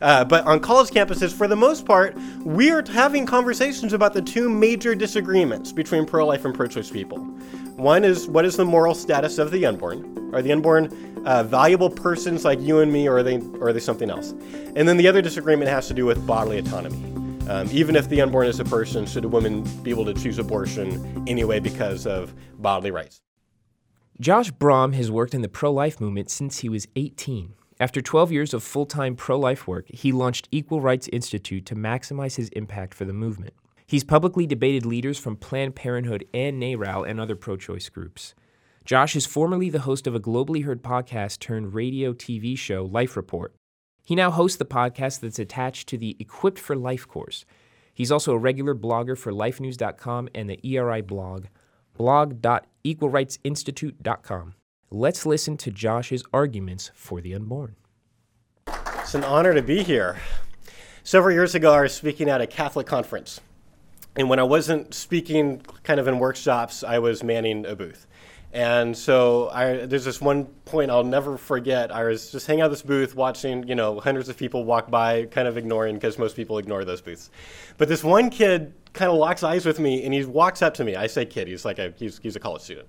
Uh, but on college campuses, for the most part, we are having conversations about the two major disagreements between pro life and pro choice people. One is what is the moral status of the unborn? Are the unborn uh, valuable persons like you and me, or are, they, or are they something else? And then the other disagreement has to do with bodily autonomy. Um, even if the unborn is a person, should a woman be able to choose abortion anyway because of bodily rights? Josh Brahm has worked in the pro life movement since he was 18. After 12 years of full time pro life work, he launched Equal Rights Institute to maximize his impact for the movement. He's publicly debated leaders from Planned Parenthood and NARAL and other pro choice groups. Josh is formerly the host of a globally heard podcast turned radio TV show, Life Report. He now hosts the podcast that's attached to the Equipped for Life course. He's also a regular blogger for lifenews.com and the ERI blog, blog.equalrightsinstitute.com. Let's listen to Josh's arguments for the unborn. It's an honor to be here. Several years ago, I was speaking at a Catholic conference. And when I wasn't speaking kind of in workshops, I was manning a booth. And so I, there's this one point I'll never forget. I was just hanging out this booth watching, you know, hundreds of people walk by, kind of ignoring because most people ignore those booths. But this one kid kind of locks eyes with me and he walks up to me. I say kid, he's like a, he's, he's a college student.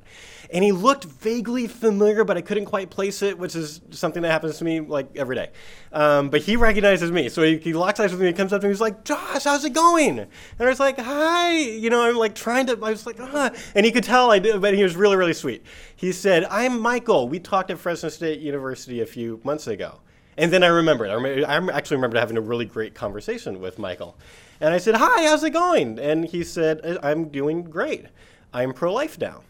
And he looked vaguely familiar, but I couldn't quite place it, which is something that happens to me like every day. Um, but he recognizes me. So he, he locks eyes with me and comes up to me. He's like, Josh, how's it going? And I was like, hi. You know, I'm like trying to, I was like, ah. And he could tell I did, but he was really, really sweet. He said, I'm Michael. We talked at Fresno State University a few months ago. And then I remembered. I, I actually remembered having a really great conversation with Michael. And I said, Hi, how's it going? And he said, I'm doing great. I'm pro life now.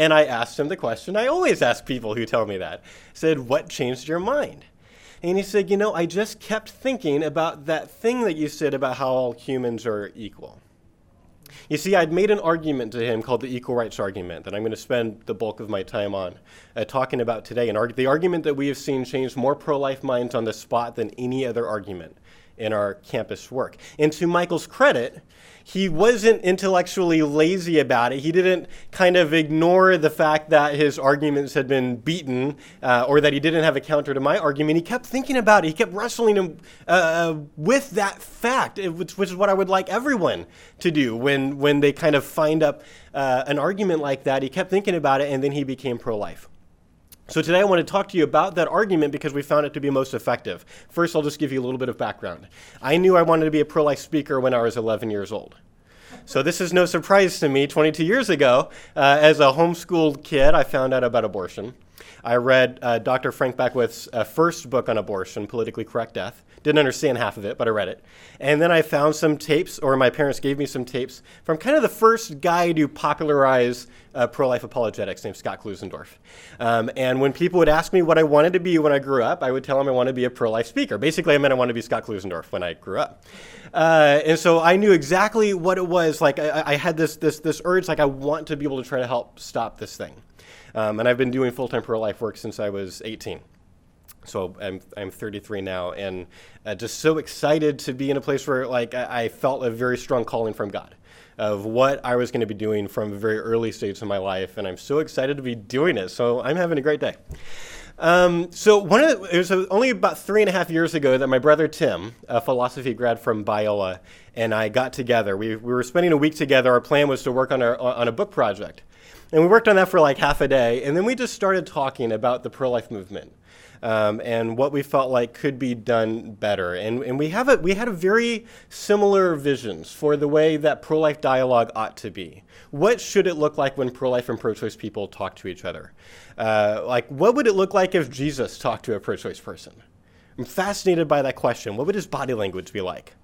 And I asked him the question I always ask people who tell me that. Said, What changed your mind? And he said, You know, I just kept thinking about that thing that you said about how all humans are equal. You see, I'd made an argument to him called the equal rights argument that I'm going to spend the bulk of my time on uh, talking about today. And arg- the argument that we have seen change more pro life minds on the spot than any other argument in our campus work. And to Michael's credit, he wasn't intellectually lazy about it. He didn't kind of ignore the fact that his arguments had been beaten uh, or that he didn't have a counter to my argument. He kept thinking about it. He kept wrestling him, uh, with that fact, which, which, is what I would like everyone to do when, when they kind of find up uh, an argument like that. He kept thinking about it and then he became pro life. So today I want to talk to you about that argument because we found it to be most effective. First, I'll just give you a little bit of background. I knew I wanted to be a pro life speaker when I was 11 years old. So this is no surprise to me. 22 years ago, uh, as a homeschooled kid, I found out about abortion. I read uh, Dr. Frank Beckwith's uh, first book on abortion, Politically Correct Death. Didn't understand half of it, but I read it. And then I found some tapes, or my parents gave me some tapes from kind of the first guy to popularize uh, pro life apologetics named Scott Klusendorf. Um, and when people would ask me what I wanted to be when I grew up, I would tell them I wanted to be a pro life speaker. Basically, I meant I wanted to be Scott Klusendorf when I grew up. Uh, and so I knew exactly what it was. Like, I, I had this, this, this urge, like, I want to be able to try to help stop this thing. Um, and I've been doing full time pro life work since I was 18 so I'm, I'm 33 now and uh, just so excited to be in a place where like I, I felt a very strong calling from god of what i was going to be doing from a very early stage in my life and i'm so excited to be doing it so i'm having a great day um, so one of the, it was only about three and a half years ago that my brother Tim, a philosophy grad from Biola, and I got together. We, we were spending a week together. Our plan was to work on, our, on a book project. And we worked on that for like half a day, and then we just started talking about the pro life movement um, and what we felt like could be done better. And, and we, have a, we had a very similar visions for the way that pro life dialogue ought to be. What should it look like when pro life and pro choice people talk to each other? Uh, like, what would it look like if Jesus talked to a pro choice person? I'm fascinated by that question. What would his body language be like?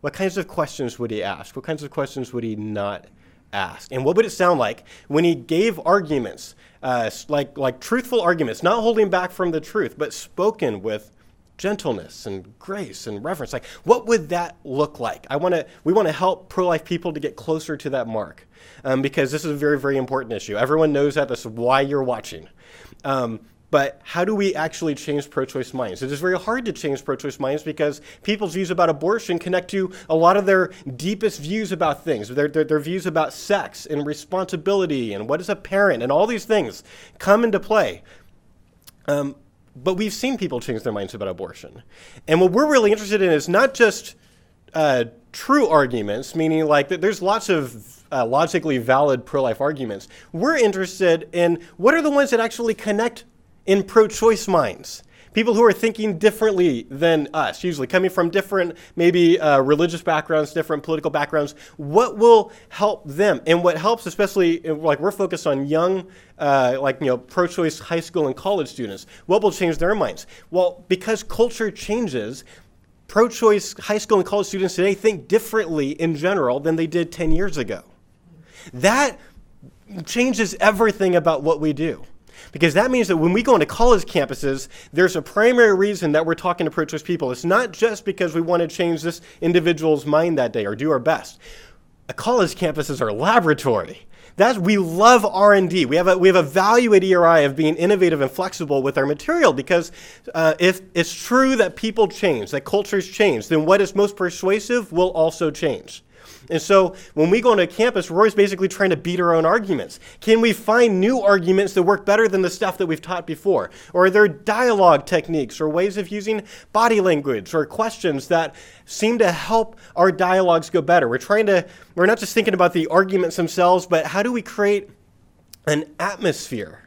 What kinds of questions would he ask? What kinds of questions would he not ask? And what would it sound like when he gave arguments uh, like, like truthful arguments, not holding back from the truth, but spoken with gentleness and grace and reverence. Like, what would that look like? I want to. We want to help pro-life people to get closer to that mark, um, because this is a very, very important issue. Everyone knows that. This is why you're watching. Um, but how do we actually change pro choice minds? It is very hard to change pro choice minds because people's views about abortion connect to a lot of their deepest views about things, their, their, their, views about sex and responsibility and what is a parent and all these things come into play. Um, but we've seen people change their minds about abortion. And what we're really interested in is not just uh, true arguments, meaning like there's lots of uh, logically valid pro life arguments. We're interested in what are the ones that actually connect in pro choice minds people who are thinking differently than us, usually coming from different, maybe uh, religious backgrounds, different political backgrounds. What will help them? And what helps, especially like we're focused on young, uh, like you know, pro-choice high school and college students. What will change their minds? Well, because culture changes. Pro choice high school and college students today think differently in general than they did 10 years ago. That changes everything about what we do. Because that means that when we go into college campuses, there's a primary reason that we're talking to choice people. It's not just because we want to change this individual's mind that day or do our best. A college campus is our laboratory. That's, we love R&D. We have, a, we have a value at ERI of being innovative and flexible with our material because uh, if it's true that people change, that cultures change, then what is most persuasive will also change. And so when we go into campus, always basically trying to beat our own arguments. Can we find new arguments that work better than the stuff that we've taught before? Or are there dialogue techniques or ways of using body language or questions that seem to help our dialogues go better? We're trying to, we're not just thinking about the arguments themselves, but how do we create an atmosphere?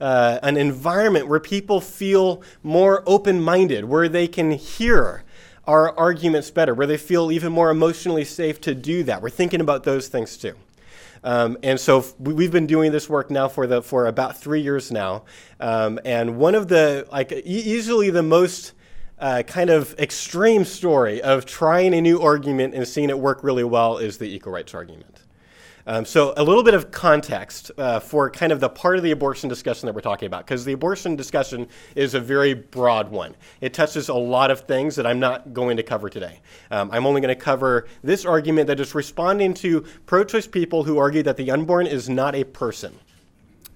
Uh, an environment where people feel more open minded, where they can hear our arguments better, where they feel even more emotionally safe to do that. We're thinking about those things too. Um, and so we've been doing this work now for the for about three years now. Um, and one of the like easily the most uh, kind of extreme story of trying a new argument and seeing it work really well is the equal rights argument. Um, so, a little bit of context uh, for kind of the part of the abortion discussion that we're talking about, because the abortion discussion is a very broad one. It touches a lot of things that I'm not going to cover today. Um, I'm only going to cover this argument that is responding to pro choice people who argue that the unborn is not a person.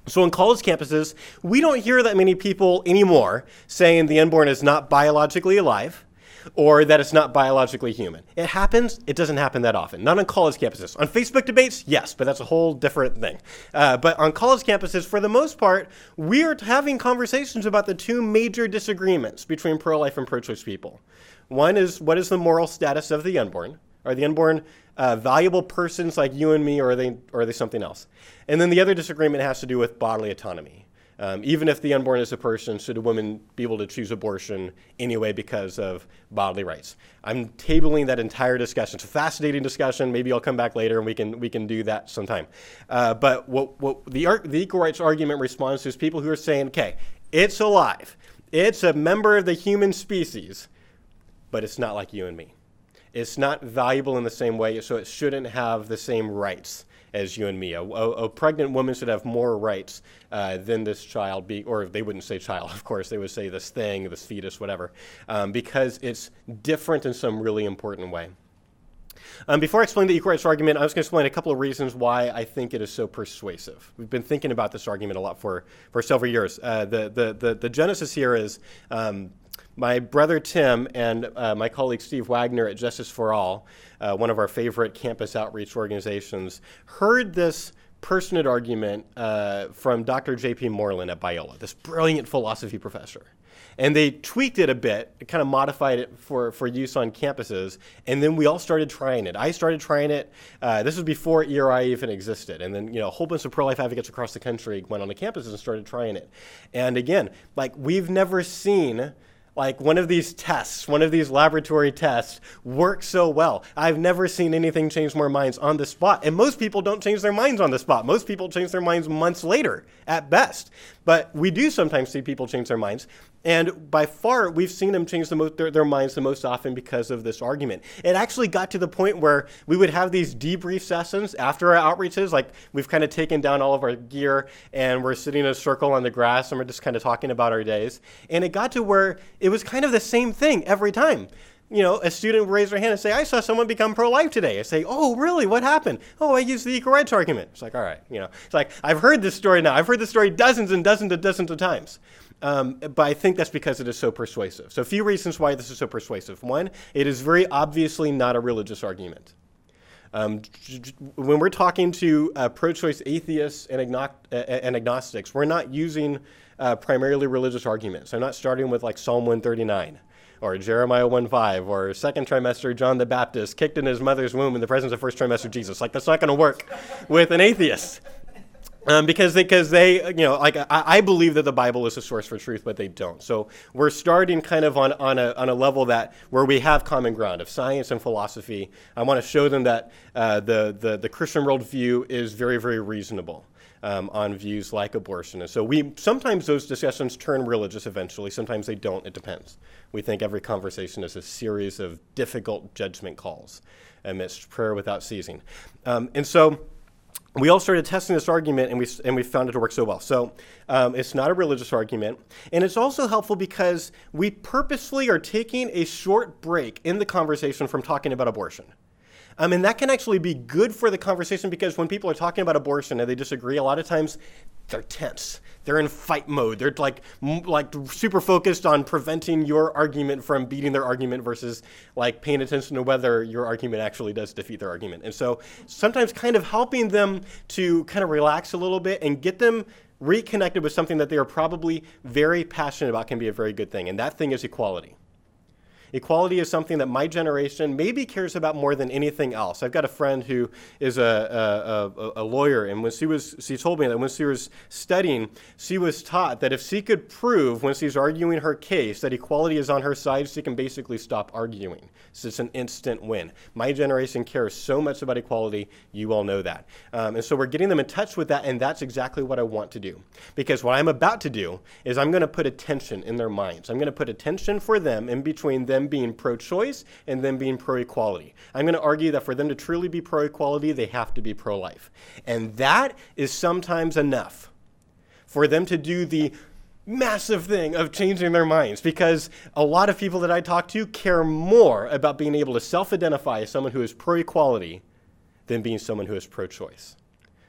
So, on college campuses, we don't hear that many people anymore saying the unborn is not biologically alive or that it's not biologically human. It happens, it doesn't happen that often. Not on college campuses. On Facebook debates, yes, but that's a whole different thing. Uh, but on college campuses, for the most part, we are having conversations about the two major disagreements between pro life and pro choice people. One is what is the moral status of the unborn? Are the unborn uh, valuable persons like you and me, or are, they, or are they something else? And then the other disagreement has to do with bodily autonomy. Um, even if the unborn is a person, should a woman be able to choose abortion anyway because of bodily rights? I'm tabling that entire discussion. It's a fascinating discussion. Maybe I'll come back later and we can we can do that sometime. Uh, but what, what the, the equal rights argument responds to is people who are saying, okay, it's alive, it's a member of the human species, but it's not like you and me. It's not valuable in the same way, so it shouldn't have the same rights as you and me. A, a, a pregnant woman should have more rights uh, than this child, be, or they wouldn't say child, of course, they would say this thing, this fetus, whatever, um, because it's different in some really important way. Um, before I explain the equal rights argument, I was going to explain a couple of reasons why I think it is so persuasive. We've been thinking about this argument a lot for, for several years. Uh, the, the, the, the, genesis here is um, my brother Tim and uh, my colleague Steve Wagner at Justice for All, uh, one of our favorite campus outreach organizations, heard this personate argument uh, from Dr. J.P. Moreland at Biola, this brilliant philosophy professor. And they tweaked it a bit, kind of modified it for, for use on campuses, and then we all started trying it. I started trying it. Uh, this was before ERI even existed. And then, you know, a whole bunch of pro life advocates across the country went on the campuses and started trying it. And again, like, we've never seen like one of these tests, one of these laboratory tests works so well. I've never seen anything change more minds on the spot. And most people don't change their minds on the spot. Most people change their minds months later at best. But we do sometimes see people change their minds. And by far, we've seen them change the their, their, minds the most often because of this argument. It actually got to the point where we would have these debrief sessions after our outreaches. Like we've kind of taken down all of our gear and we're sitting in a circle on the grass and we're just kind of talking about our days. And it got to where it was kind of the same thing every time you know, a student would raise their hand and say, I saw someone become pro life today. I say, Oh, really? What happened? Oh, I used the equal rights argument. It's like, All right, you know, it's like, I've heard this story now. I've heard this story dozens and dozens and dozens of times. Um, but I think that's because it is so persuasive. So, a few reasons why this is so persuasive. One, it is very obviously not a religious argument. Um, when we're talking to uh, pro choice atheists and, agno- and, agnostics, we're not using uh, primarily religious arguments. I'm not starting with like Psalm 139 or Jeremiah 1:5 or second trimester John the Baptist kicked in his mother's womb in the presence of first trimester Jesus. Like that's not going to work with an atheist. Um, because they, because they, you know, like I, I, believe that the Bible is a source for truth, but they don't. So we're starting kind of on, on, a, on a level that where we have common ground of science and philosophy. I want to show them that uh, the, the, the Christian worldview is very, very reasonable um, on views like abortion. And so we sometimes those discussions turn religious eventually. Sometimes they don't. It depends. We think every conversation is a series of difficult judgment calls amidst prayer without ceasing. Um, and so we all started testing this argument and we, and we found it to work so well. So um, it's not a religious argument. And it's also helpful because we purposely are taking a short break in the conversation from talking about abortion. Um, and that can actually be good for the conversation because when people are talking about abortion and they disagree, a lot of times they're tense. They're in fight mode. They're like like super focused on preventing your argument from beating their argument versus like paying attention to whether your argument actually does defeat their argument. And so sometimes kind of helping them to kind of relax a little bit and get them reconnected with something that they are probably very passionate about can be a very good thing. And that thing is equality. Equality is something that my generation maybe cares about more than anything else. I've got a friend who is a, a, a, lawyer, and when she was, she told me that when she was studying, she was taught that if she could prove when she's arguing her case that equality is on her side, she can basically stop arguing. So it's an instant win. My generation cares so much about equality, you all know that. Um, and so we're getting them in touch with that, and that's exactly what I want to do. Because what I'm about to do is I'm going to put attention in their minds. I'm going to put attention for them in between them them being pro choice and them being pro equality. I'm going to argue that for them to truly be pro equality, they have to be pro life. And that is sometimes enough for them to do the massive thing of changing their minds because a lot of people that I talk to care more about being able to self identify as someone who is pro equality than being someone who is pro choice.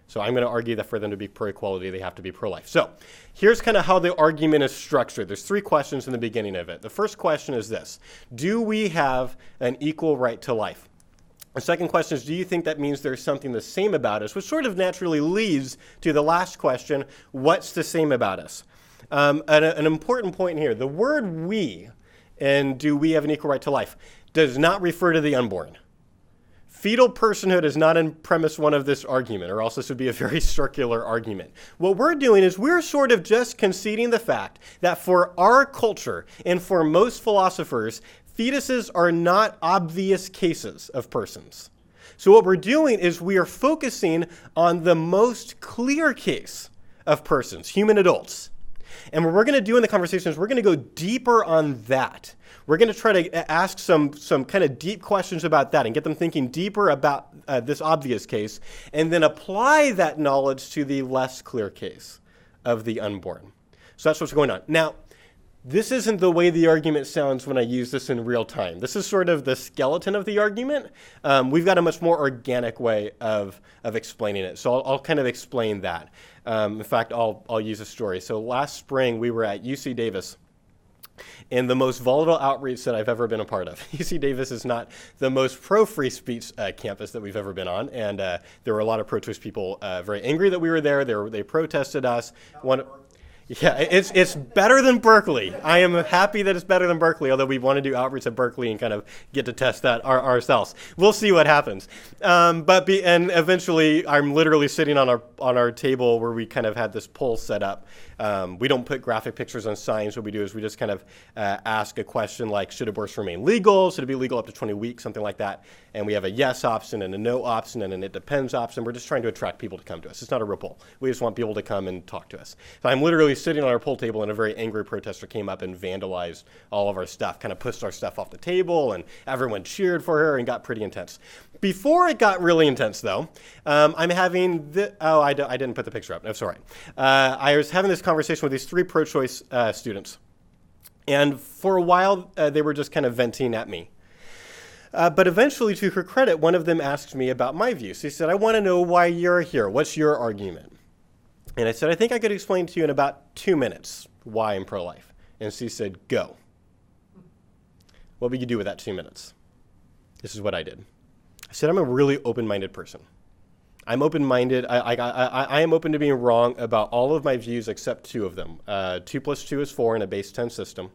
So I'm going to argue that for them to be pro equality, they have to be pro life. So here's kind of how the argument is structured. There's three questions in the beginning of it. The first question is this Do we have an equal right to life? The second question is Do you think that means there's something the same about us? Which sort of naturally leads to the last question What's the same about us? Um, an, an important point here the word we and do we have an equal right to life does not refer to the unborn. Fetal personhood is not in premise one of this argument, or else this would be a very circular argument. What we're doing is we're sort of just conceding the fact that for our culture and for most philosophers, fetuses are not obvious cases of persons. So, what we're doing is we are focusing on the most clear case of persons, human adults. And what we're going to do in the conversation is we're going to go deeper on that. We're going to try to ask some, some kind of deep questions about that and get them thinking deeper about uh, this obvious case, and then apply that knowledge to the less clear case of the unborn. So that's what's going on. Now, this isn't the way the argument sounds when I use this in real time. This is sort of the skeleton of the argument. Um, we've got a much more organic way of, of explaining it. So I'll, I'll kind of explain that. Um, in fact, I'll, I'll use a story. So last spring, we were at UC Davis in the most volatile outreach that I've ever been a part of. UC Davis is not the most pro free speech uh, campus that we've ever been on, and uh, there were a lot of pro choice people uh, very angry that we were there. They, were, they protested us. One, yeah, it's it's better than Berkeley. I am happy that it's better than Berkeley, although we want to do outreach at Berkeley and kind of get to test that our, ourselves. We'll see what happens. Um, but be, and eventually, I'm literally sitting on our on our table where we kind of had this poll set up, um, we don't put graphic pictures on signs. What we do is we just kind of uh, ask a question like, should abortion remain legal? Should it be legal up to 20 weeks? Something like that. And we have a yes option and a no option and an it depends option. We're just trying to attract people to come to us. It's not a real poll. We just want people to come and talk to us. So I'm literally sitting on our poll table and a very angry protester came up and vandalized all of our stuff, kind of pushed our stuff off the table and everyone cheered for her and got pretty intense. Before it got really intense, though, um, I'm having the. Oh, I d- I didn't put the picture up. No, sorry. Uh, I was having this conversation with these three pro choice uh, students. And for a while, uh, they were just kind of venting at me. Uh, but eventually, to her credit, one of them asked me about my views. She said, I want to know why you're here. What's your argument? And I said, I think I could explain to you in about two minutes why I'm pro life. And she said, Go. What would you do with that two minutes? This is what I did. I said, I'm a really open minded person. I'm open minded. I, I, I, I, am open to being wrong about all of my views except two of them. Uh, 2 plus 2 is 4 in a base 10 system.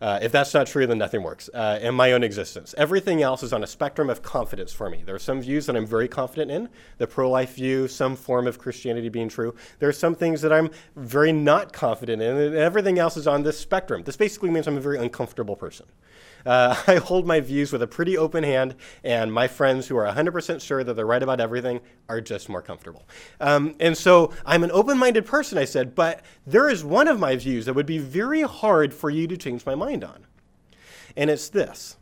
Uh, if that's not true, then nothing works uh, in my own existence. Everything else is on a spectrum of confidence for me. There are some views that I'm very confident in, the pro life view, some form of Christianity being true. There are some things that I'm very not confident in, and everything else is on this spectrum. This basically means I'm a very uncomfortable person. Uh, I hold my views with a pretty open hand, and my friends who are 100% sure that they're right about everything are just more comfortable. Um, and so I'm an open minded person, I said, but there is one of my views that would be very hard for you to change my mind on. And it's this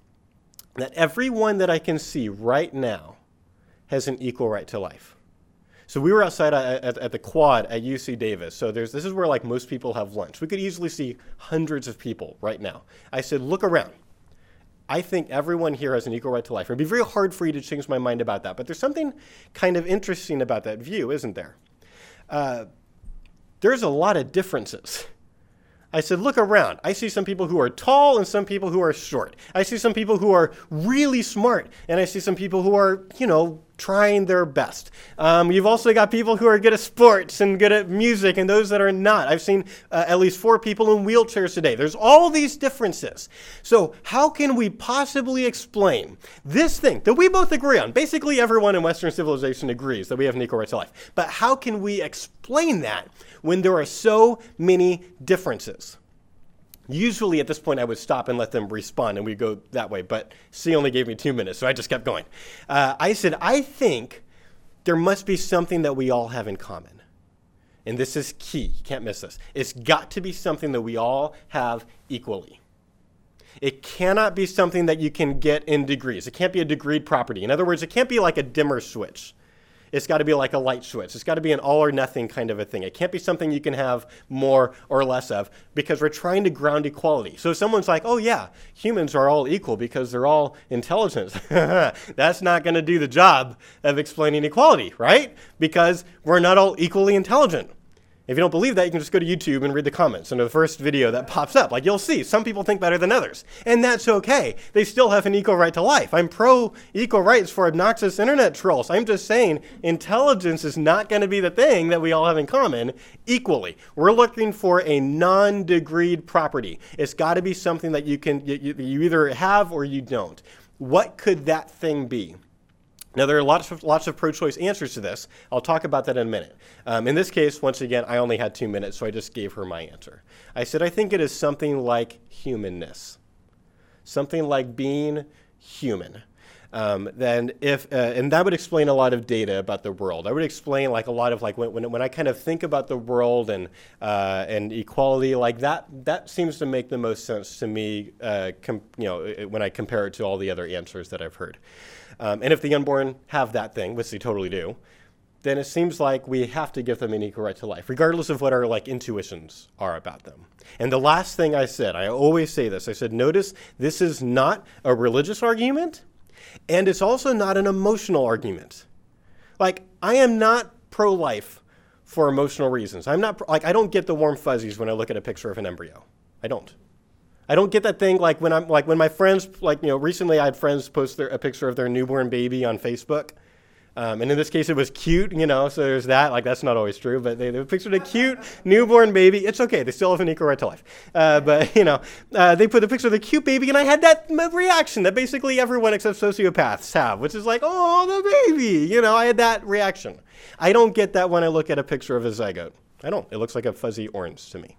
that everyone that I can see right now has an equal right to life. So we were outside at, at, at, the quad at UC Davis. So there's, this is where like most people have lunch. We could easily see hundreds of people right now. I said, look around. I think everyone here has an equal right to life. It'd be very hard for you to change my mind about that. But there's something kind of interesting about that view, isn't there? Uh, there's a lot of differences. I said, look around. I see some people who are tall and some people who are short. I see some people who are really smart, and I see some people who are, you know, trying their best. Um, you've also got people who are good at sports and good at music and those that are not. I've seen uh, at least four people in wheelchairs today. There's all these differences. So, how can we possibly explain this thing that we both agree on? Basically, everyone in Western civilization agrees that we have an equal right to life. But how can we explain that when there are so many differences? Usually at this point, I would stop and let them respond and we'd go that way. But C only gave me two minutes, so I just kept going. Uh, I said, I think there must be something that we all have in common. And this is key. You can't miss this. It's got to be something that we all have equally. It cannot be something that you can get in degrees. It can't be a degreed property. In other words, it can't be like a dimmer switch it's got to be like a light switch. It's got to be an all or nothing kind of a thing. It can't be something you can have more or less of because we're trying to ground equality. So if someone's like, oh, yeah, humans are all equal because they're all intelligent, that's not going to do the job of explaining equality, right? Because we're not all equally intelligent. If you don't believe that, you can just go to YouTube and read the comments under the first video that pops up. Like you'll see, some people think better than others. And that's okay. They still have an equal right to life. I'm pro equal rights for obnoxious internet trolls. I'm just saying intelligence is not going to be the thing that we all have in common equally. We're looking for a non degreed property. It's got to be something that you can you, you either have or you don't. What could that thing be? Now, there are lots of, lots of pro choice answers to this. I'll talk about that in a minute. Um, in this case, once again, I only had two minutes, so I just gave her my answer. I said, I think it is something like humanness, something like being human. Um, then if uh, and that would explain a lot of data about the world. I would explain like a lot of like when, when, when I kind of think about the world and uh, and equality like that that seems to make the most sense to me. Uh, you know when I compare it to all the other answers that I've heard. Um, and if the unborn have that thing, which they totally do, then it seems like we have to give them an equal right to life, regardless of what our like intuitions are about them. And the last thing I said, I always say this, I said, notice this is not a religious argument, and it's also not an emotional argument. Like, I am not pro life for emotional reasons. I'm not, like, I don't get the warm fuzzies when I look at a picture of an embryo. I don't. I don't get that thing like when I'm like when my friends like you know recently I had friends post their, a picture of their newborn baby on Facebook. Um, and in this case, it was cute, you know, so there's that. Like, that's not always true, but they, they pictured a cute newborn baby. It's okay, they still have an equal right to life. Uh, but, you know, uh, they put a picture of the cute baby, and I had that reaction that basically everyone except sociopaths have, which is like, oh, the baby. You know, I had that reaction. I don't get that when I look at a picture of a zygote. I don't. It looks like a fuzzy orange to me.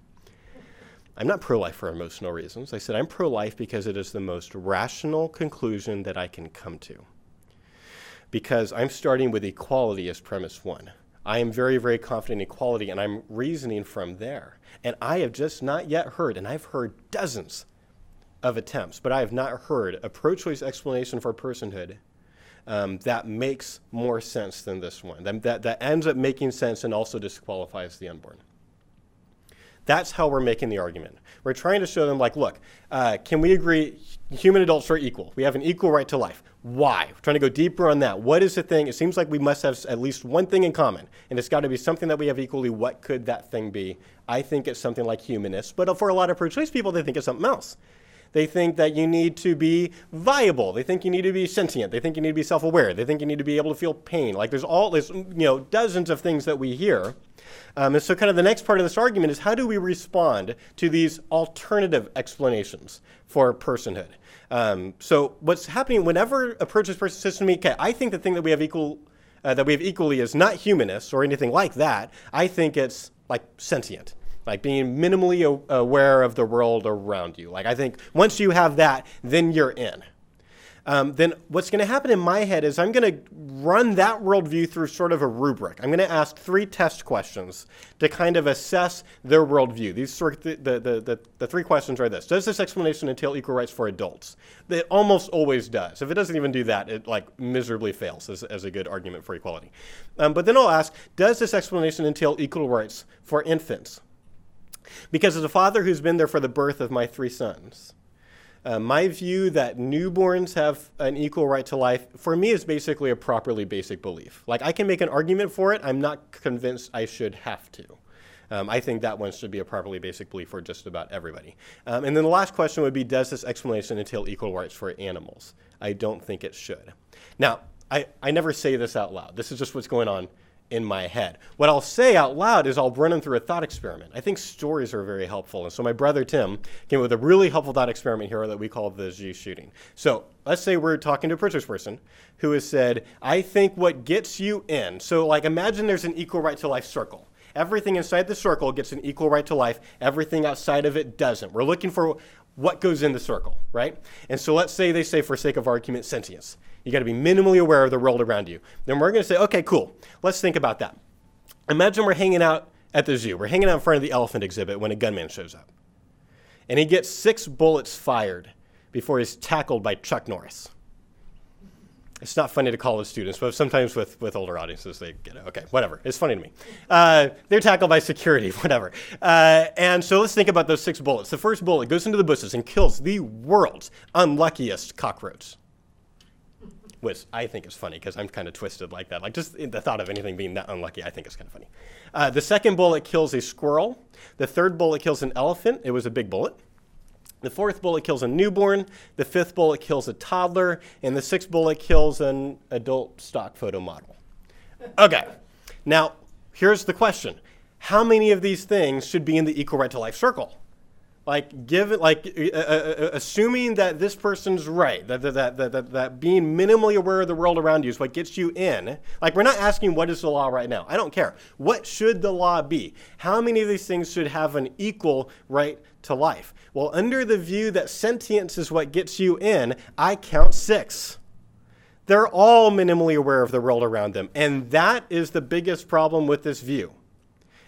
I'm not pro life for emotional reasons. I said I'm pro life because it is the most rational conclusion that I can come to. Because I'm starting with equality as premise one. I am very, very confident in equality and I'm reasoning from there. And I have just not yet heard, and I've heard dozens of attempts, but I have not heard a pro choice explanation for personhood um, that makes more sense than this one, that, that, that ends up making sense and also disqualifies the unborn. That's how we're making the argument. We're trying to show them, like, look, uh, can we agree human adults are equal? We have an equal right to life. Why? We're trying to go deeper on that. What is the thing? It seems like we must have at least one thing in common, and it's got to be something that we have equally. What could that thing be? I think it's something like humanness, but for a lot of pro choice people, they think it's something else. They think that you need to be viable. They think you need to be sentient. They think you need to be self aware. They think you need to be able to feel pain. Like there's all this, you know, dozens of things that we hear. Um, and so, kind of the next part of this argument is how do we respond to these alternative explanations for personhood? Um, so, what's happening whenever a pro choice person says to me, okay, I think the thing that we have equal uh, that we have equally is not humanness or anything like that. I think it's like sentient, like being minimally aware of the world around you. Like I think once you have that, then you're in um, then what's going to happen in my head is I'm going to run that worldview through sort of a rubric. I'm going to ask three test questions to kind of assess their worldview. These sort the, the, the, the, three questions are this. Does this explanation entail equal rights for adults? It almost always does. If it doesn't even do that, it like miserably fails as, as a good argument for equality. Um, but then I'll ask, does this explanation entail equal rights for infants? Because as a father who's been there for the birth of my three sons, uh, my view that newborns have an equal right to life, for me, is basically a properly basic belief. Like, I can make an argument for it, I'm not convinced I should have to. Um, I think that one should be a properly basic belief for just about everybody. Um, and then the last question would be Does this explanation entail equal rights for animals? I don't think it should. Now, I, I never say this out loud. This is just what's going on in my head. What I'll say out loud is I'll run them through a thought experiment. I think stories are very helpful. And so my brother Tim came up with a really helpful thought experiment here that we call the zoo shooting. So let's say we're talking to a pro choice person who has said, I think what gets you in. So like imagine there's an equal right to life circle. Everything inside the circle gets an equal right to life. Everything outside of it doesn't. We're looking for what goes in the circle, right? And so let's say they say, for sake of argument, sentience. You got to be minimally aware of the world around you. Then we're going to say, okay, cool. Let's think about that. Imagine we're hanging out at the zoo. We're hanging out in front of the elephant exhibit when a gunman shows up. And he gets six bullets fired before he's tackled by Chuck Norris. It's not funny to college students, but sometimes with, with older audiences, they get it. Okay, whatever. It's funny to me. Uh, they're tackled by security, whatever. Uh, and so let's think about those six bullets. The first bullet goes into the bushes and kills the world's unluckiest cockroach which I think is funny because I'm kind of twisted like that. Like just the thought of anything being that unlucky, I think is kind of funny. Uh, the second bullet kills a squirrel. The third bullet kills an elephant. It was a big bullet. The fourth bullet kills a newborn. The fifth bullet kills a toddler. And the sixth bullet kills an adult stock photo model. Okay. Now, here's the question How many of these things should be in the equal right to life circle? Like given like uh, uh, uh, assuming that this person's right that, that, that, that, that being minimally aware of the world around you is what gets you in. Like we're not asking what is the law right now. I don't care. What should the law be? How many of these things should have an equal right to life? Well under the view that sentience is what gets you in i count six. They're all minimally aware of the world around them. And that is the biggest problem with this view.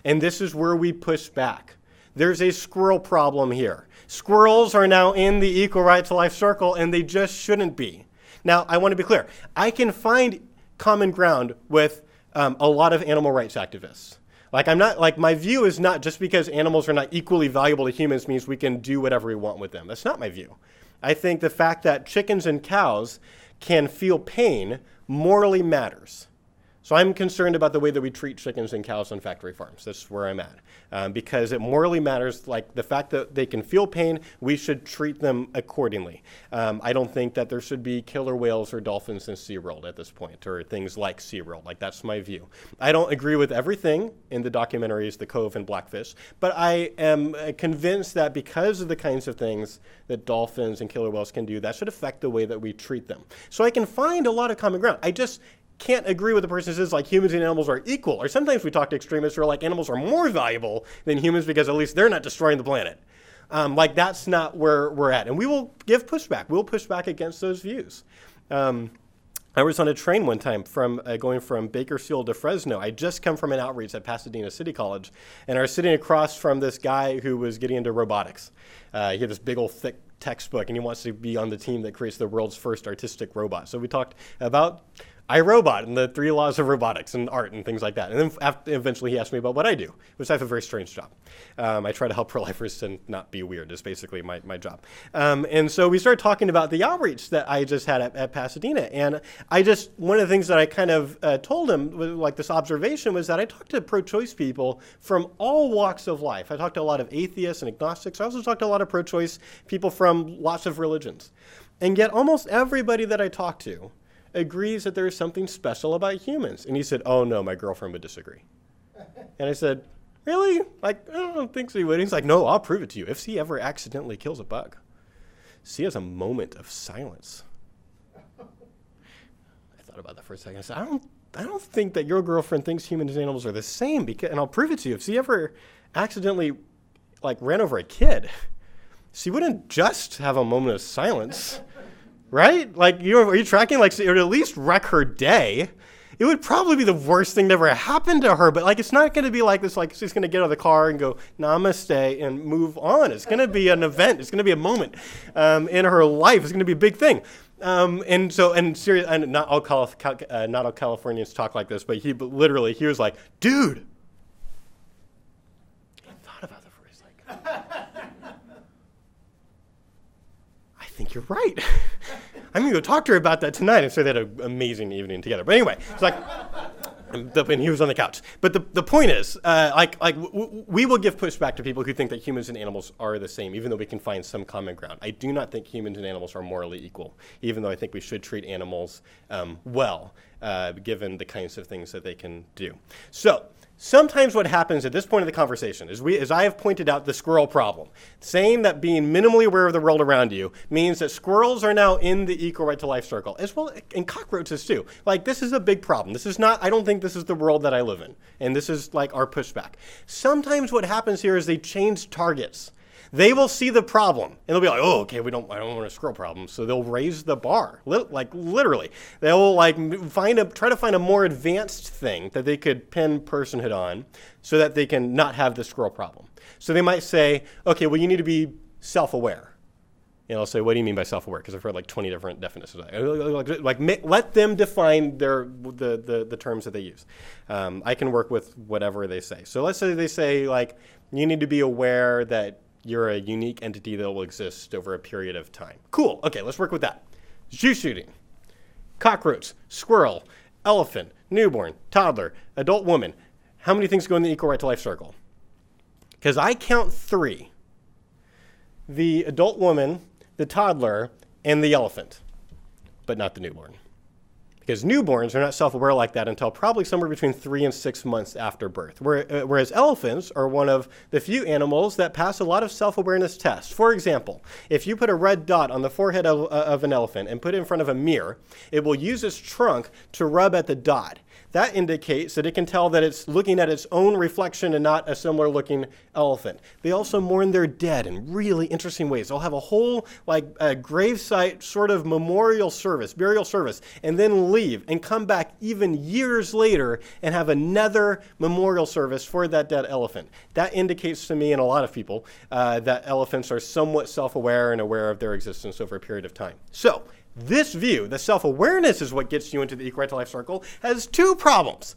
And this is where we push back there's a squirrel problem here. Squirrels are now in the equal right to life circle, and they just shouldn't be. Now, I want to be clear. I can find common ground with um, a lot of animal rights activists. Like, I'm not, like, my view is not just because animals are not equally valuable to humans means we can do whatever we want with them. That's not my view. I think the fact that chickens and cows can feel pain morally matters. So I'm concerned about the way that we treat chickens and cows on factory farms. That's where I'm at. Um, because it morally matters, like the fact that they can feel pain, we should treat them accordingly. Um, I don't think that there should be killer whales or dolphins in SeaWorld at this point, or things like SeaWorld. Like, that's my view. I don't agree with everything in the documentaries, The Cove and Blackfish, but I am uh, convinced that because of the kinds of things that dolphins and killer whales can do, that should affect the way that we treat them. So I can find a lot of common ground. I just can't agree with the person who says like humans and animals are equal. Or sometimes we talk to extremists who are like animals are more valuable than humans because at least they're not destroying the planet. Um, like that's not where we're at, and we will give pushback. We'll push back against those views. Um, I was on a train one time from uh, going from Bakersfield to Fresno. I just come from an outreach at Pasadena City College, and I was sitting across from this guy who was getting into robotics. Uh, he had this big old thick textbook, and he wants to be on the team that creates the world's first artistic robot. So we talked about I, Robot and the three laws of robotics and art and things like that. And then after, eventually he asked me about what I do, which I have a very strange job. Um, I try to help pro-lifers and not be weird is basically my, my job. Um, and so we started talking about the outreach that I just had at, at Pasadena. And I just, one of the things that I kind of uh, told him, like this observation, was that I talked to pro-choice people from all walks of life. I talked to a lot of atheists and agnostics. I also talked to a lot of pro-choice people from lots of religions. And yet almost everybody that I talked to agrees that there is something special about humans. And he said, Oh no, my girlfriend would disagree. and I said, Really? Like, I don't think so. He's like, No, I'll prove it to you. If he ever accidentally kills a bug, she has a moment of silence. I thought about that for a second. I said, I don't, I don't think that your girlfriend thinks humans and animals are the same. Because, and I'll prove it to you. If she ever accidentally like ran over a kid, she wouldn't just have a moment of silence right? Like, you are you tracking? Like, it would at least wreck her day. It would probably be the worst thing that ever happened to her, but like, it's not going to be like this. Like, she's going to get out of the car and go namaste and move on. It's going to be an event. It's going to be a moment um, in her life. It's going to be a big thing. Um, and so, and serious, and not all, Calif- uh, not all Californians talk like this, but he but literally, he was like, dude. I thought about. I think you're right. I'm gonna go talk to her about that tonight. And so they had an amazing evening together. But anyway, it's like, and he was on the couch. But the, the point is, uh, like, like w- w- we will give pushback to people who think that humans and animals are the same, even though we can find some common ground. I do not think humans and animals are morally equal, even though I think we should treat animals um, well, uh, given the kinds of things that they can do. So Sometimes what happens at this point of the conversation is we, as I have pointed out, the squirrel problem. Saying that being minimally aware of the world around you means that squirrels are now in the equal right to life circle, as well, and cockroaches too. Like, this is a big problem. This is not, I don't think this is the world that I live in. And this is like our pushback. Sometimes what happens here is they change targets. They will see the problem and they'll be like, "Oh, okay, we don't. I don't want a squirrel problem." So they'll raise the bar, like literally. They'll like find a try to find a more advanced thing that they could pin personhood on, so that they can not have the squirrel problem. So they might say, "Okay, well, you need to be self-aware." And I'll say, what do you mean by self-aware? Because I've heard like 20 different definitions. Like, like, like let them define their the, the, the terms that they use. Um, I can work with whatever they say. So let's say they say like you need to be aware that you're a unique entity that will exist over a period of time. Cool. Okay, let's work with that. Zoo shooting, cockroach, squirrel, elephant, newborn, toddler, adult woman. How many things go in the equal right to life circle? Because I count three the adult woman, the toddler, and the elephant, but not the newborn because newborns are not self aware like that until probably somewhere between three and six months after birth. Uh, whereas elephants are one of the few animals that pass a lot of self awareness tests. For example, if you put a red dot on the forehead of, uh, of an elephant and put it in front of a mirror, it will use its trunk to rub at the dot that indicates that it can tell that it's looking at its own reflection and not a similar looking elephant. They also mourn their dead in really interesting ways. They'll have a whole like a gravesite sort of memorial service, burial service, and then leave and come back even years later and have another memorial service for that dead elephant. That indicates to me and a lot of people uh, that elephants are somewhat self-aware and aware of their existence over a period of time. So this view, the self awareness is what gets you into the equal right to life circle, has two problems.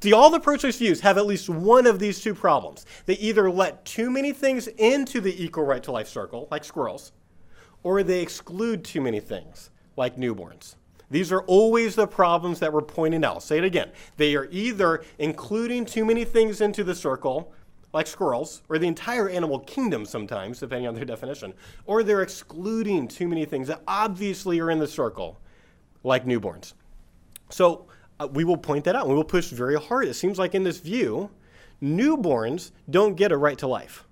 See, all the pro choice views have at least one of these two problems. They either let too many things into the equal right to life circle, like squirrels, or they exclude too many things, like newborns. These are always the problems that we're pointing out. Say it again. They are either including too many things into the circle, like squirrels, or the entire animal kingdom sometimes, depending on their definition, or they're excluding too many things that obviously are in the circle, like newborns. So uh, we will point that out. And we will push very hard. It seems like in this view, newborns don't get a right to life.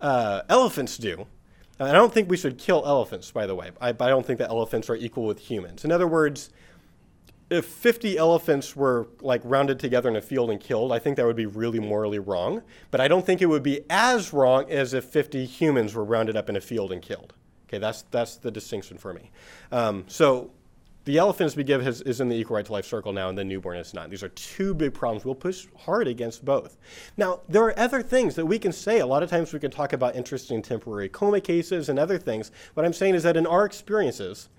Uh, elephants do. I don't think we should kill elephants, by the way. I, I don't think that elephants are equal with humans. In other words, if 50 elephants were like rounded together in a field and killed, I think that would be really morally wrong. But I don't think it would be as wrong as if 50 humans were rounded up in a field and killed. Okay, that's that's the distinction for me. Um, so the elephants we give has, is in the equal right to life circle now, and the newborn is not. These are two big problems. We'll push hard against both. Now, there are other things that we can say. A lot of times we can talk about interesting temporary coma cases and other things. What I'm saying is that in our experiences,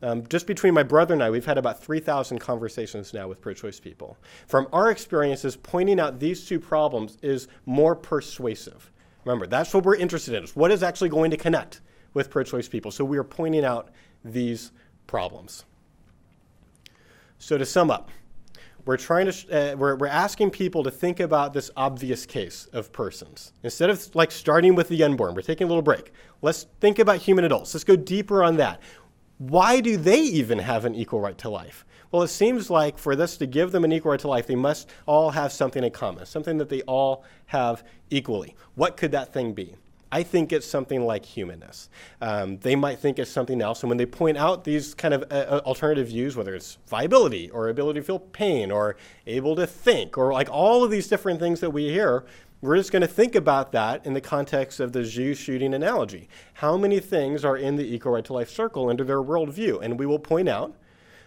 Um, just between my brother and I, we've had about 3,000 conversations now with pro choice people. From our experiences, pointing out these two problems is more persuasive. Remember, that's what we're interested in, is what is actually going to connect with pro choice people. So we are pointing out these problems. So to sum up, we're trying to uh, we're, we're asking people to think about this obvious case of persons instead of like starting with the unborn we're taking a little break let's think about human adults let's go deeper on that why do they even have an equal right to life well it seems like for this to give them an equal right to life they must all have something in common something that they all have equally what could that thing be I think it's something like humanness. Um, they might think it's something else. And when they point out these kind of uh, uh, alternative views, whether it's viability or ability to feel pain or able to think or like all of these different things that we hear, we're just going to think about that in the context of the zoo shooting analogy. How many things are in the equal right to life circle under their worldview? And we will point out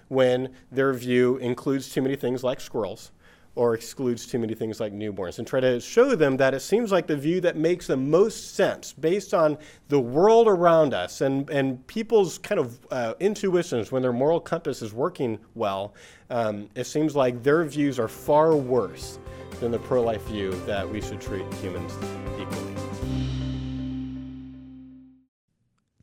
when their view includes too many things like squirrels or excludes too many things like newborns and try to show them that it seems like the view that makes the most sense based on the world around us and, and people's kind of uh, intuitions when their moral compass is working well. Um, it seems like their views are far worse than the pro life view that we should treat humans equally.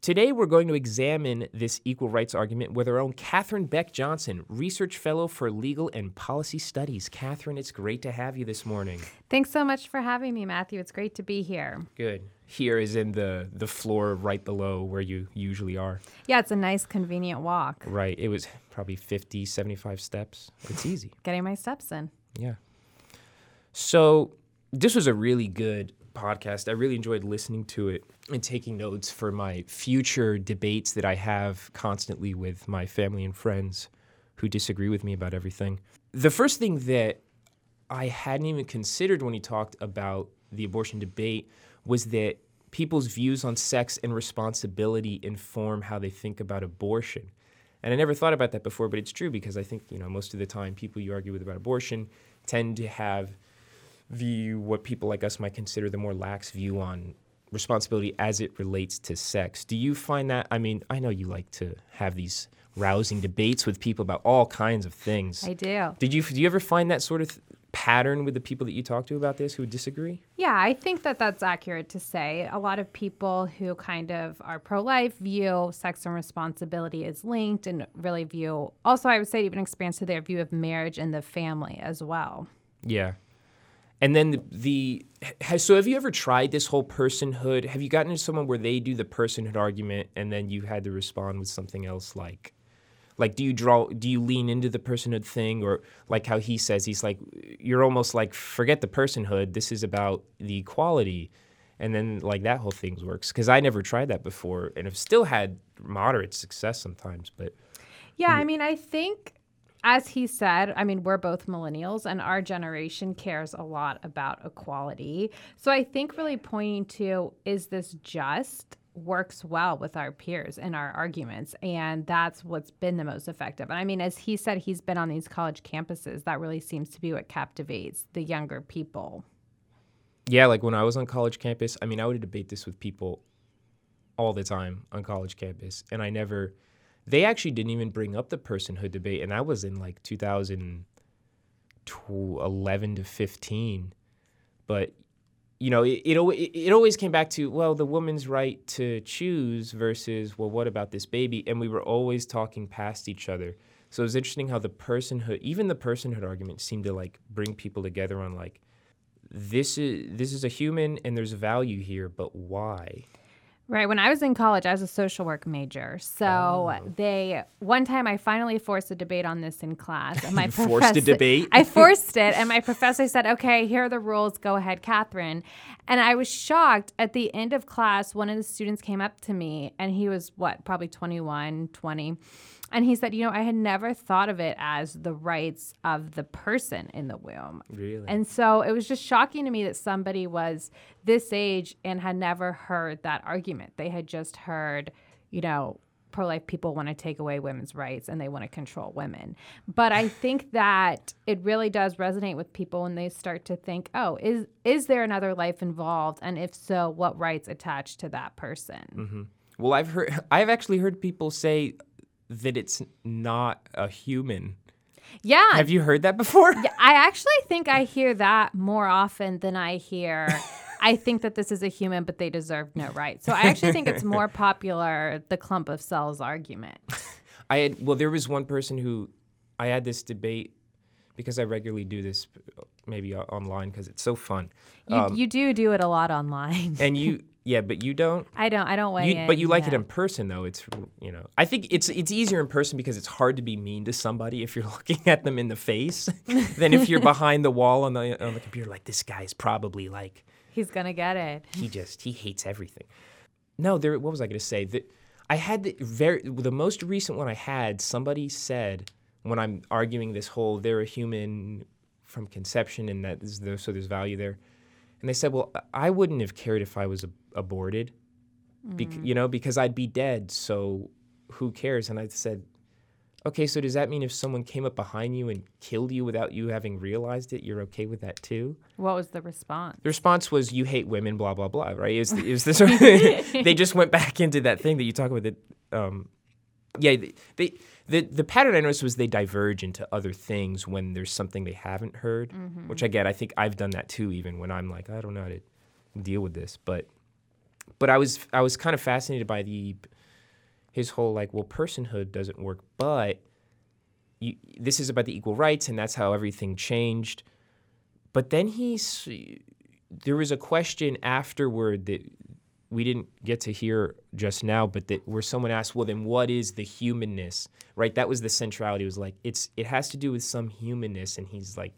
Today, we're going to examine this equal rights argument with our own Catherine Beck Johnson, Research Fellow for Legal and Policy Studies. Catherine, it's great to have you this morning. Thanks so much for having me, Matthew. It's great to be here. Good. Here is in the, the floor right below where you usually are. Yeah, it's a nice, convenient walk. Right. It was probably 50, 75 steps. It's easy. Getting my steps in. Yeah. So, this was a really good podcast. I really enjoyed listening to it and taking notes for my future debates that I have constantly with my family and friends who disagree with me about everything. The first thing that I hadn't even considered when he talked about the abortion debate was that people's views on sex and responsibility inform how they think about abortion. And I never thought about that before, but it's true because I think, you know, most of the time people you argue with about abortion tend to have view what people like us might consider the more lax view on responsibility as it relates to sex. Do you find that? I mean, I know you like to have these rousing debates with people about all kinds of things. I do. Did you do you ever find that sort of th- pattern with the people that you talk to about this who would disagree? Yeah, I think that that's accurate to say. A lot of people who kind of are pro-life view sex and responsibility as linked and really view also I would say even expands to their view of marriage and the family as well. Yeah. And then the, the has, so have you ever tried this whole personhood? Have you gotten into someone where they do the personhood argument and then you had to respond with something else like like do you draw do you lean into the personhood thing? Or like how he says he's like you're almost like forget the personhood this is about the equality. And then like that whole thing works. Because i never tried that before and have still had moderate success sometimes but yeah hmm. i mean i think as he said, I mean, we're both millennials and our generation cares a lot about equality. So I think really pointing to is this just works well with our peers in our arguments. And that's what's been the most effective. And I mean, as he said, he's been on these college campuses. That really seems to be what captivates the younger people. Yeah, like when I was on college campus, I mean, I would debate this with people all the time on college campus. And I never they actually didn't even bring up the personhood debate, and that was in like 2011 to 15. But you know, it, it, it always came back to well, the woman's right to choose versus well, what about this baby? And we were always talking past each other. So it was interesting how the personhood, even the personhood argument, seemed to like bring people together on like this is this is a human and there's value here, but why? Right. When I was in college, I was a social work major. So oh. they one time I finally forced a debate on this in class. And my you forced a debate? I forced it and my professor said, Okay, here are the rules. Go ahead, Catherine. And I was shocked. At the end of class, one of the students came up to me and he was what, probably 21, 20 and he said, you know, I had never thought of it as the rights of the person in the womb. Really? And so it was just shocking to me that somebody was this age and had never heard that argument. They had just heard, you know, pro life people want to take away women's rights and they want to control women. But I think that it really does resonate with people when they start to think, oh, is is there another life involved? And if so, what rights attach to that person? Mm-hmm. Well, I've heard, I've actually heard people say that it's not a human. Yeah. Have you heard that before? Yeah, I actually think I hear that more often than I hear. I think that this is a human, but they deserve no rights. So I actually think it's more popular the clump of cells argument. I had well, there was one person who I had this debate because I regularly do this, maybe uh, online because it's so fun. You, um, you do do it a lot online. And you, yeah, but you don't. I don't. I don't weigh You, in. but you like it in person though. It's you know, I think it's it's easier in person because it's hard to be mean to somebody if you're looking at them in the face than if you're behind the wall on the on the computer. Like this guy's probably like He's gonna get it. he just he hates everything. No, there. What was I going to say? That I had the very the most recent one I had. Somebody said when I'm arguing this whole they're a human from conception and that is there, so there's value there, and they said, well, I wouldn't have cared if I was ab- aborted, bec- you know, because I'd be dead. So who cares? And I said. Okay, so does that mean if someone came up behind you and killed you without you having realized it, you're okay with that too? What was the response? The response was, "You hate women," blah blah blah. Right? Is is this? they just went back into that thing that you talk about. That, um, yeah, they, they the the pattern I noticed was they diverge into other things when there's something they haven't heard, mm-hmm. which I get. I think I've done that too, even when I'm like, I don't know how to deal with this, but but I was I was kind of fascinated by the his whole like, well, personhood doesn't work, but you, this is about the equal rights, and that's how everything changed. But then he's there was a question afterward that we didn't get to hear just now, but that where someone asked, "Well, then what is the humanness?" Right? That was the centrality. It was like it's it has to do with some humanness, and he's like,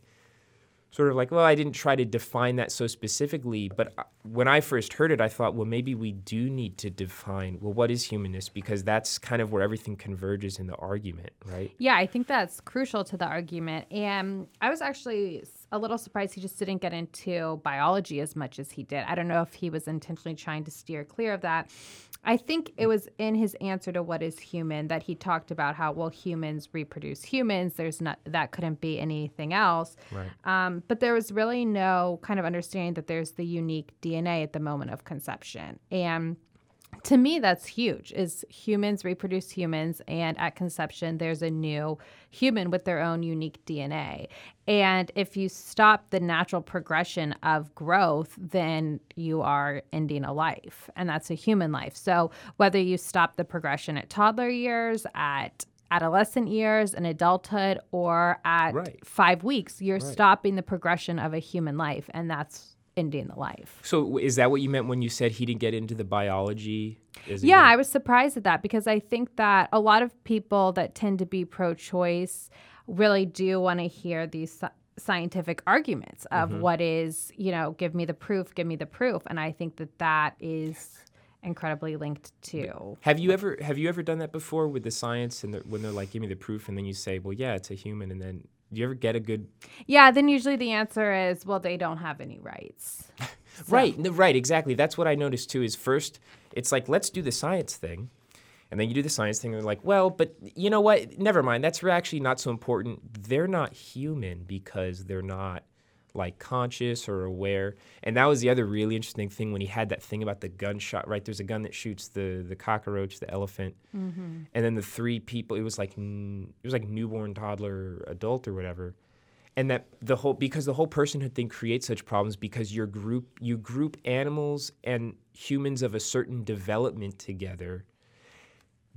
sort of like, "Well, I didn't try to define that so specifically." But when I first heard it, I thought, "Well, maybe we do need to define well what is humanness because that's kind of where everything converges in the argument, right?" Yeah, I think that's crucial to the argument. And I was actually a little surprised he just didn't get into biology as much as he did. I don't know if he was intentionally trying to steer clear of that. I think it was in his answer to what is human that he talked about how well humans reproduce humans. There's not that couldn't be anything else. Right. Um, but there was really no kind of understanding that there's the unique DNA at the moment of conception. And to me that's huge is humans reproduce humans and at conception there's a new human with their own unique dna and if you stop the natural progression of growth then you are ending a life and that's a human life. So whether you stop the progression at toddler years at adolescent years and adulthood or at Right. five weeks you're stopping the progression of a human life and that's ending the life So is that what you meant when you said he didn't get into the biology? Is Yeah, I was surprised at that because I think that a lot of people that tend to be pro choice really do want to hear these scientific arguments of Mm-hmm. what is, you know, give me the proof, give me the proof. And I think that that is incredibly linked to. Have you ever have you ever done that before with the science and the, when they're like, give me the proof, and then you say, well, yeah, it's a human, and then do you ever get a good Yeah, then usually the answer is, well, they don't have any rights. right, no, right, exactly. That's what I noticed too. Is first, it's like let's do the science thing, and then you do the science thing, and they're like, well, but you know what? Never mind. That's actually not so important. They're not human because they're not like conscious or aware. And that was the other really interesting thing when he had that thing about the gunshot. Right, there's a gun that shoots the the cockroach, the elephant, mm-hmm. and then the three people. It was like it was like newborn, toddler, adult, or whatever and that the whole because the whole personhood thing creates such problems because your group you group animals and humans of a certain development together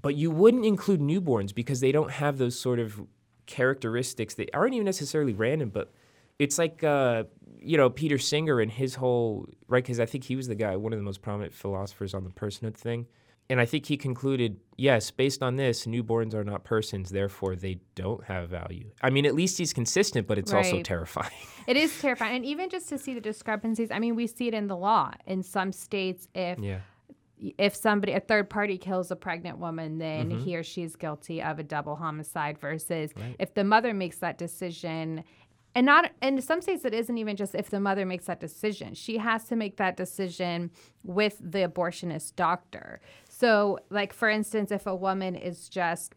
but you wouldn't include newborns because they don't have those sort of characteristics that aren't even necessarily random but it's like uh, you know peter singer and his whole right because i think he was the guy one of the most prominent philosophers on the personhood thing and i think he concluded yes based on this newborns are not persons therefore they don't have value i mean at least he's consistent but it's also terrifying It is terrifying. And even just to see the discrepancies, I mean, we see it in the law. In some states, if yeah if somebody a third party kills a pregnant woman then Mm-hmm. he or she is guilty of a double homicide versus if the mother makes that decision and not in some states it isn't even just if the mother makes that decision. She has to make that decision with the abortionist doctor. So like for instance if a woman is just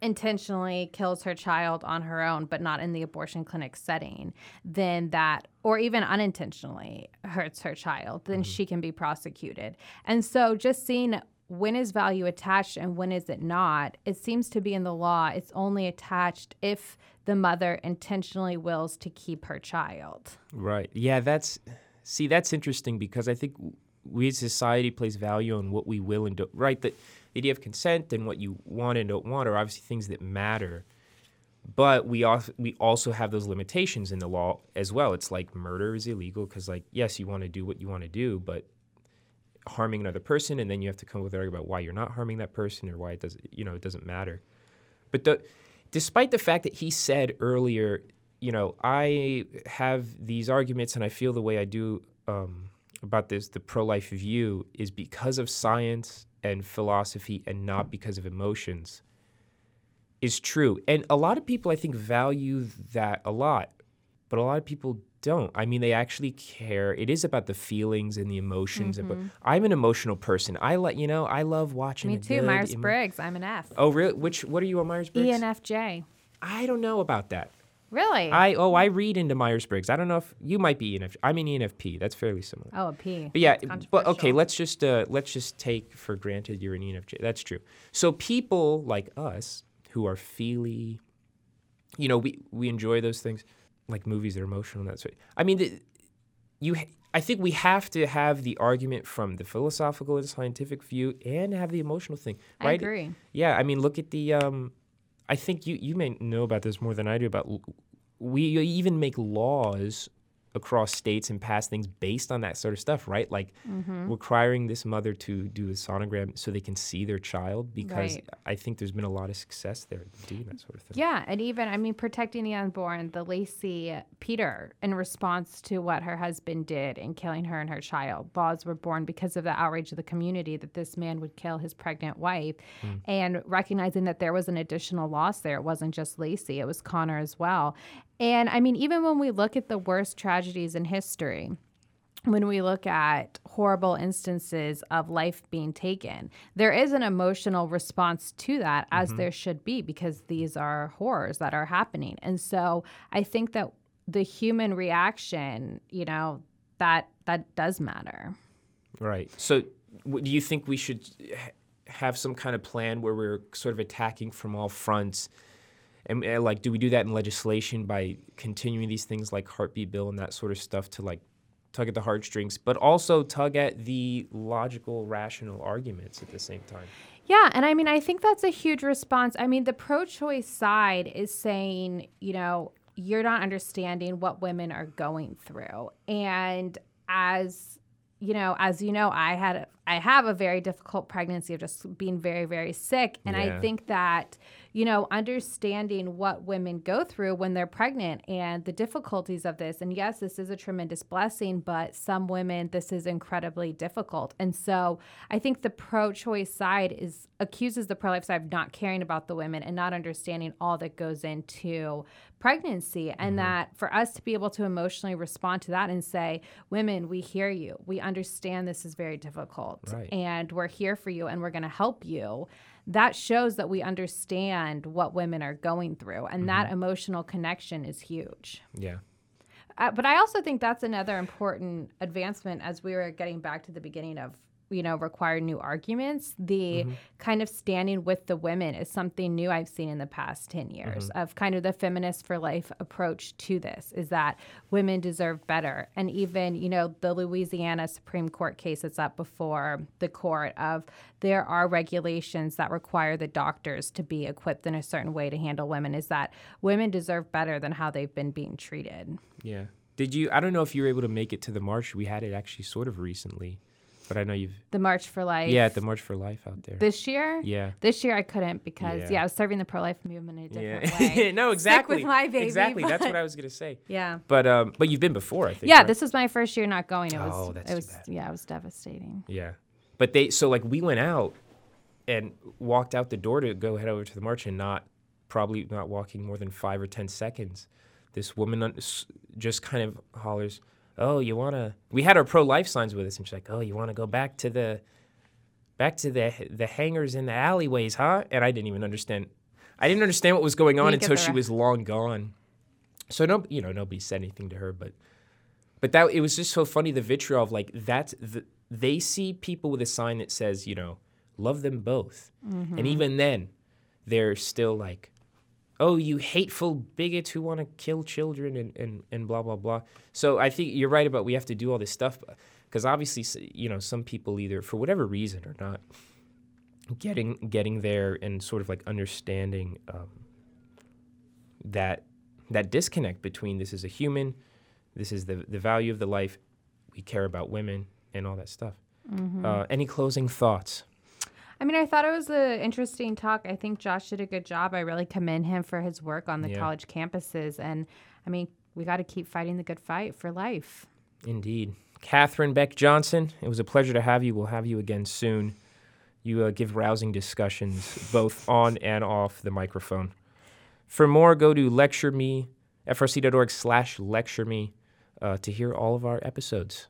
intentionally kills her child on her own but not in the abortion clinic setting then that or even unintentionally hurts her child then mm-hmm. she can be prosecuted. And so just seeing when is value attached and when is it not? It seems to be in the law, it's only attached if the mother intentionally wills to keep her child. Right. Yeah, that's see that's interesting because I think we as society place value on what we will and don't right the, the idea of consent and what you want and don't want are obviously things that matter. But we also we also have those limitations in the law as well. It's like murder is illegal because like yes, you want to do what you want to do, but harming another person and then you have to come with an argument about why you're not harming that person or why it doesn't you know it doesn't matter. But the despite the fact that he said earlier, you know, I have these arguments and I feel the way I do um, about this, the pro life view, is because of science and philosophy and not because of emotions, is true. And a lot of people, I think, value that a lot, but a lot of people don't. I mean, they actually care. It is about the feelings and the emotions. Mm-hmm. I'm an emotional person. I let you know. I love watching. Me too, Myers emo- Briggs. I'm an F. Oh, really? Which? What are you on Myers Briggs? ENFJ. I don't know about that. Really? I oh I read into Myers Briggs. I don't know if you might be ENFP. I'm an ENFP. That's fairly similar. oh, a P. But yeah, but okay, let's just uh, let's just take for granted you're an ENFJ. That's true. So people like us who are feely, you know, we we enjoy those things, like movies that are emotional and that sort. I mean, the, you. I think we have to have the argument from the philosophical and scientific view, and have the emotional thing. I Right? agree. Yeah, I mean, look at the. Um, I think you you may know about this more than I do. About we even make laws across states and pass things based on that sort of stuff, right? Like Mm-hmm. requiring this mother to do a sonogram so they can see their child, because Right. I think there's been a lot of success there doing that sort of thing. Yeah, and even I mean protecting the unborn, the Laci Peter in response to what her husband did in killing her and her child. Laws were born because of the outrage of the community that this man would kill his pregnant wife and recognizing that there was an additional loss there. It wasn't just Laci, it was Conner as well. And I mean even when we look at the worst tragedies in history, when we look at horrible instances of life being taken, there is an emotional response to that, as mm-hmm. there should be, because these are horrors that are happening. And so I think that the human reaction, you know, that that does matter. Right. So, w- do you think we should ha- have some kind of plan where we're sort of attacking from all fronts? And uh, like, do we do that in legislation by continuing these things like heartbeat bill and that sort of stuff to like tug at the heartstrings, but also tug at the logical, rational arguments at the same time? Yeah, and I mean, I think that's a huge response. I mean, the pro choice side is saying, you know, you're not understanding what women are going through. And as you know, as you know, I had I have a very difficult pregnancy of just being very very sick and I think that you know, understanding what women go through when they're pregnant and the difficulties of this. And yes, this is a tremendous blessing, but some women, this is incredibly difficult. And so I think the pro choice side is accuses the pro life side of not caring about the women and not understanding all that goes into pregnancy. And mm-hmm. that for us to be able to emotionally respond to that and say, women, we hear you. We understand this is very difficult. Right. And we're here for you and we're going to help you that shows that we understand what women are going through and that emotional connection is huge Yeah. uh, but i also think that's another important advancement as we were getting back to the beginning of you know require new arguments the mm-hmm. kind of standing with the women is something new i've seen in the past 10 years mm-hmm. of kind of the feminist for life approach to this is that women deserve better and even you know the louisiana supreme court case that's up before the court of there are regulations that require the doctors to be equipped in a certain way to handle women is that women deserve better than how they've been being treated Yeah. Did you? I don't know if you were able to make it to the march. We had it actually sort of recently, but I know you've. the march for life Yeah, the March for Life out there. this year yeah. This year I couldn't because Yeah. yeah, I was serving the pro life movement in a different Yeah. way. no, Stick exactly. with my baby. exactly. That's what I was gonna say. Yeah. But um, but you've been before, I think. Yeah, right? this was my first year not going. It was Oh, that's it was bad. yeah, it was devastating. Yeah. But they so like we went out and walked out the door to go head over to the march and not probably not walking more than five or ten seconds. This woman just kind of hollers, "Oh, you wanna?" We had our pro life signs with us, and she's like, "Oh, you wanna go back to the, back to the the hangars in the alleyways, huh?" And I didn't even understand. I didn't understand what was going on until she was long gone. So no, you know, nobody said anything to her, but but that it was just so funny the vitriol of like that's the, they see people with a sign that says you know love them both. And even then, they're still like, oh, you hateful bigots who want to kill children and, and, and blah, blah, blah. So I think you're right about we have to do all this stuff because obviously, you know, some people either for whatever reason are not getting getting there and sort of like understanding um, that that disconnect between this is a human, this is the the value of the life, we care about women and all that stuff. Uh, any closing thoughts? I mean, I thought it was an interesting talk. I think Josh did a good job. I really commend him for his work on the Yeah. college campuses. And I mean, we got to keep fighting the good fight for life. Indeed. Catherine Beck Johnson, it was a pleasure to have you. We'll have you again soon. You uh, give rousing discussions both on and off the microphone. For more, go to lecture me, frc.org slash lecture me uh, to hear all of our episodes.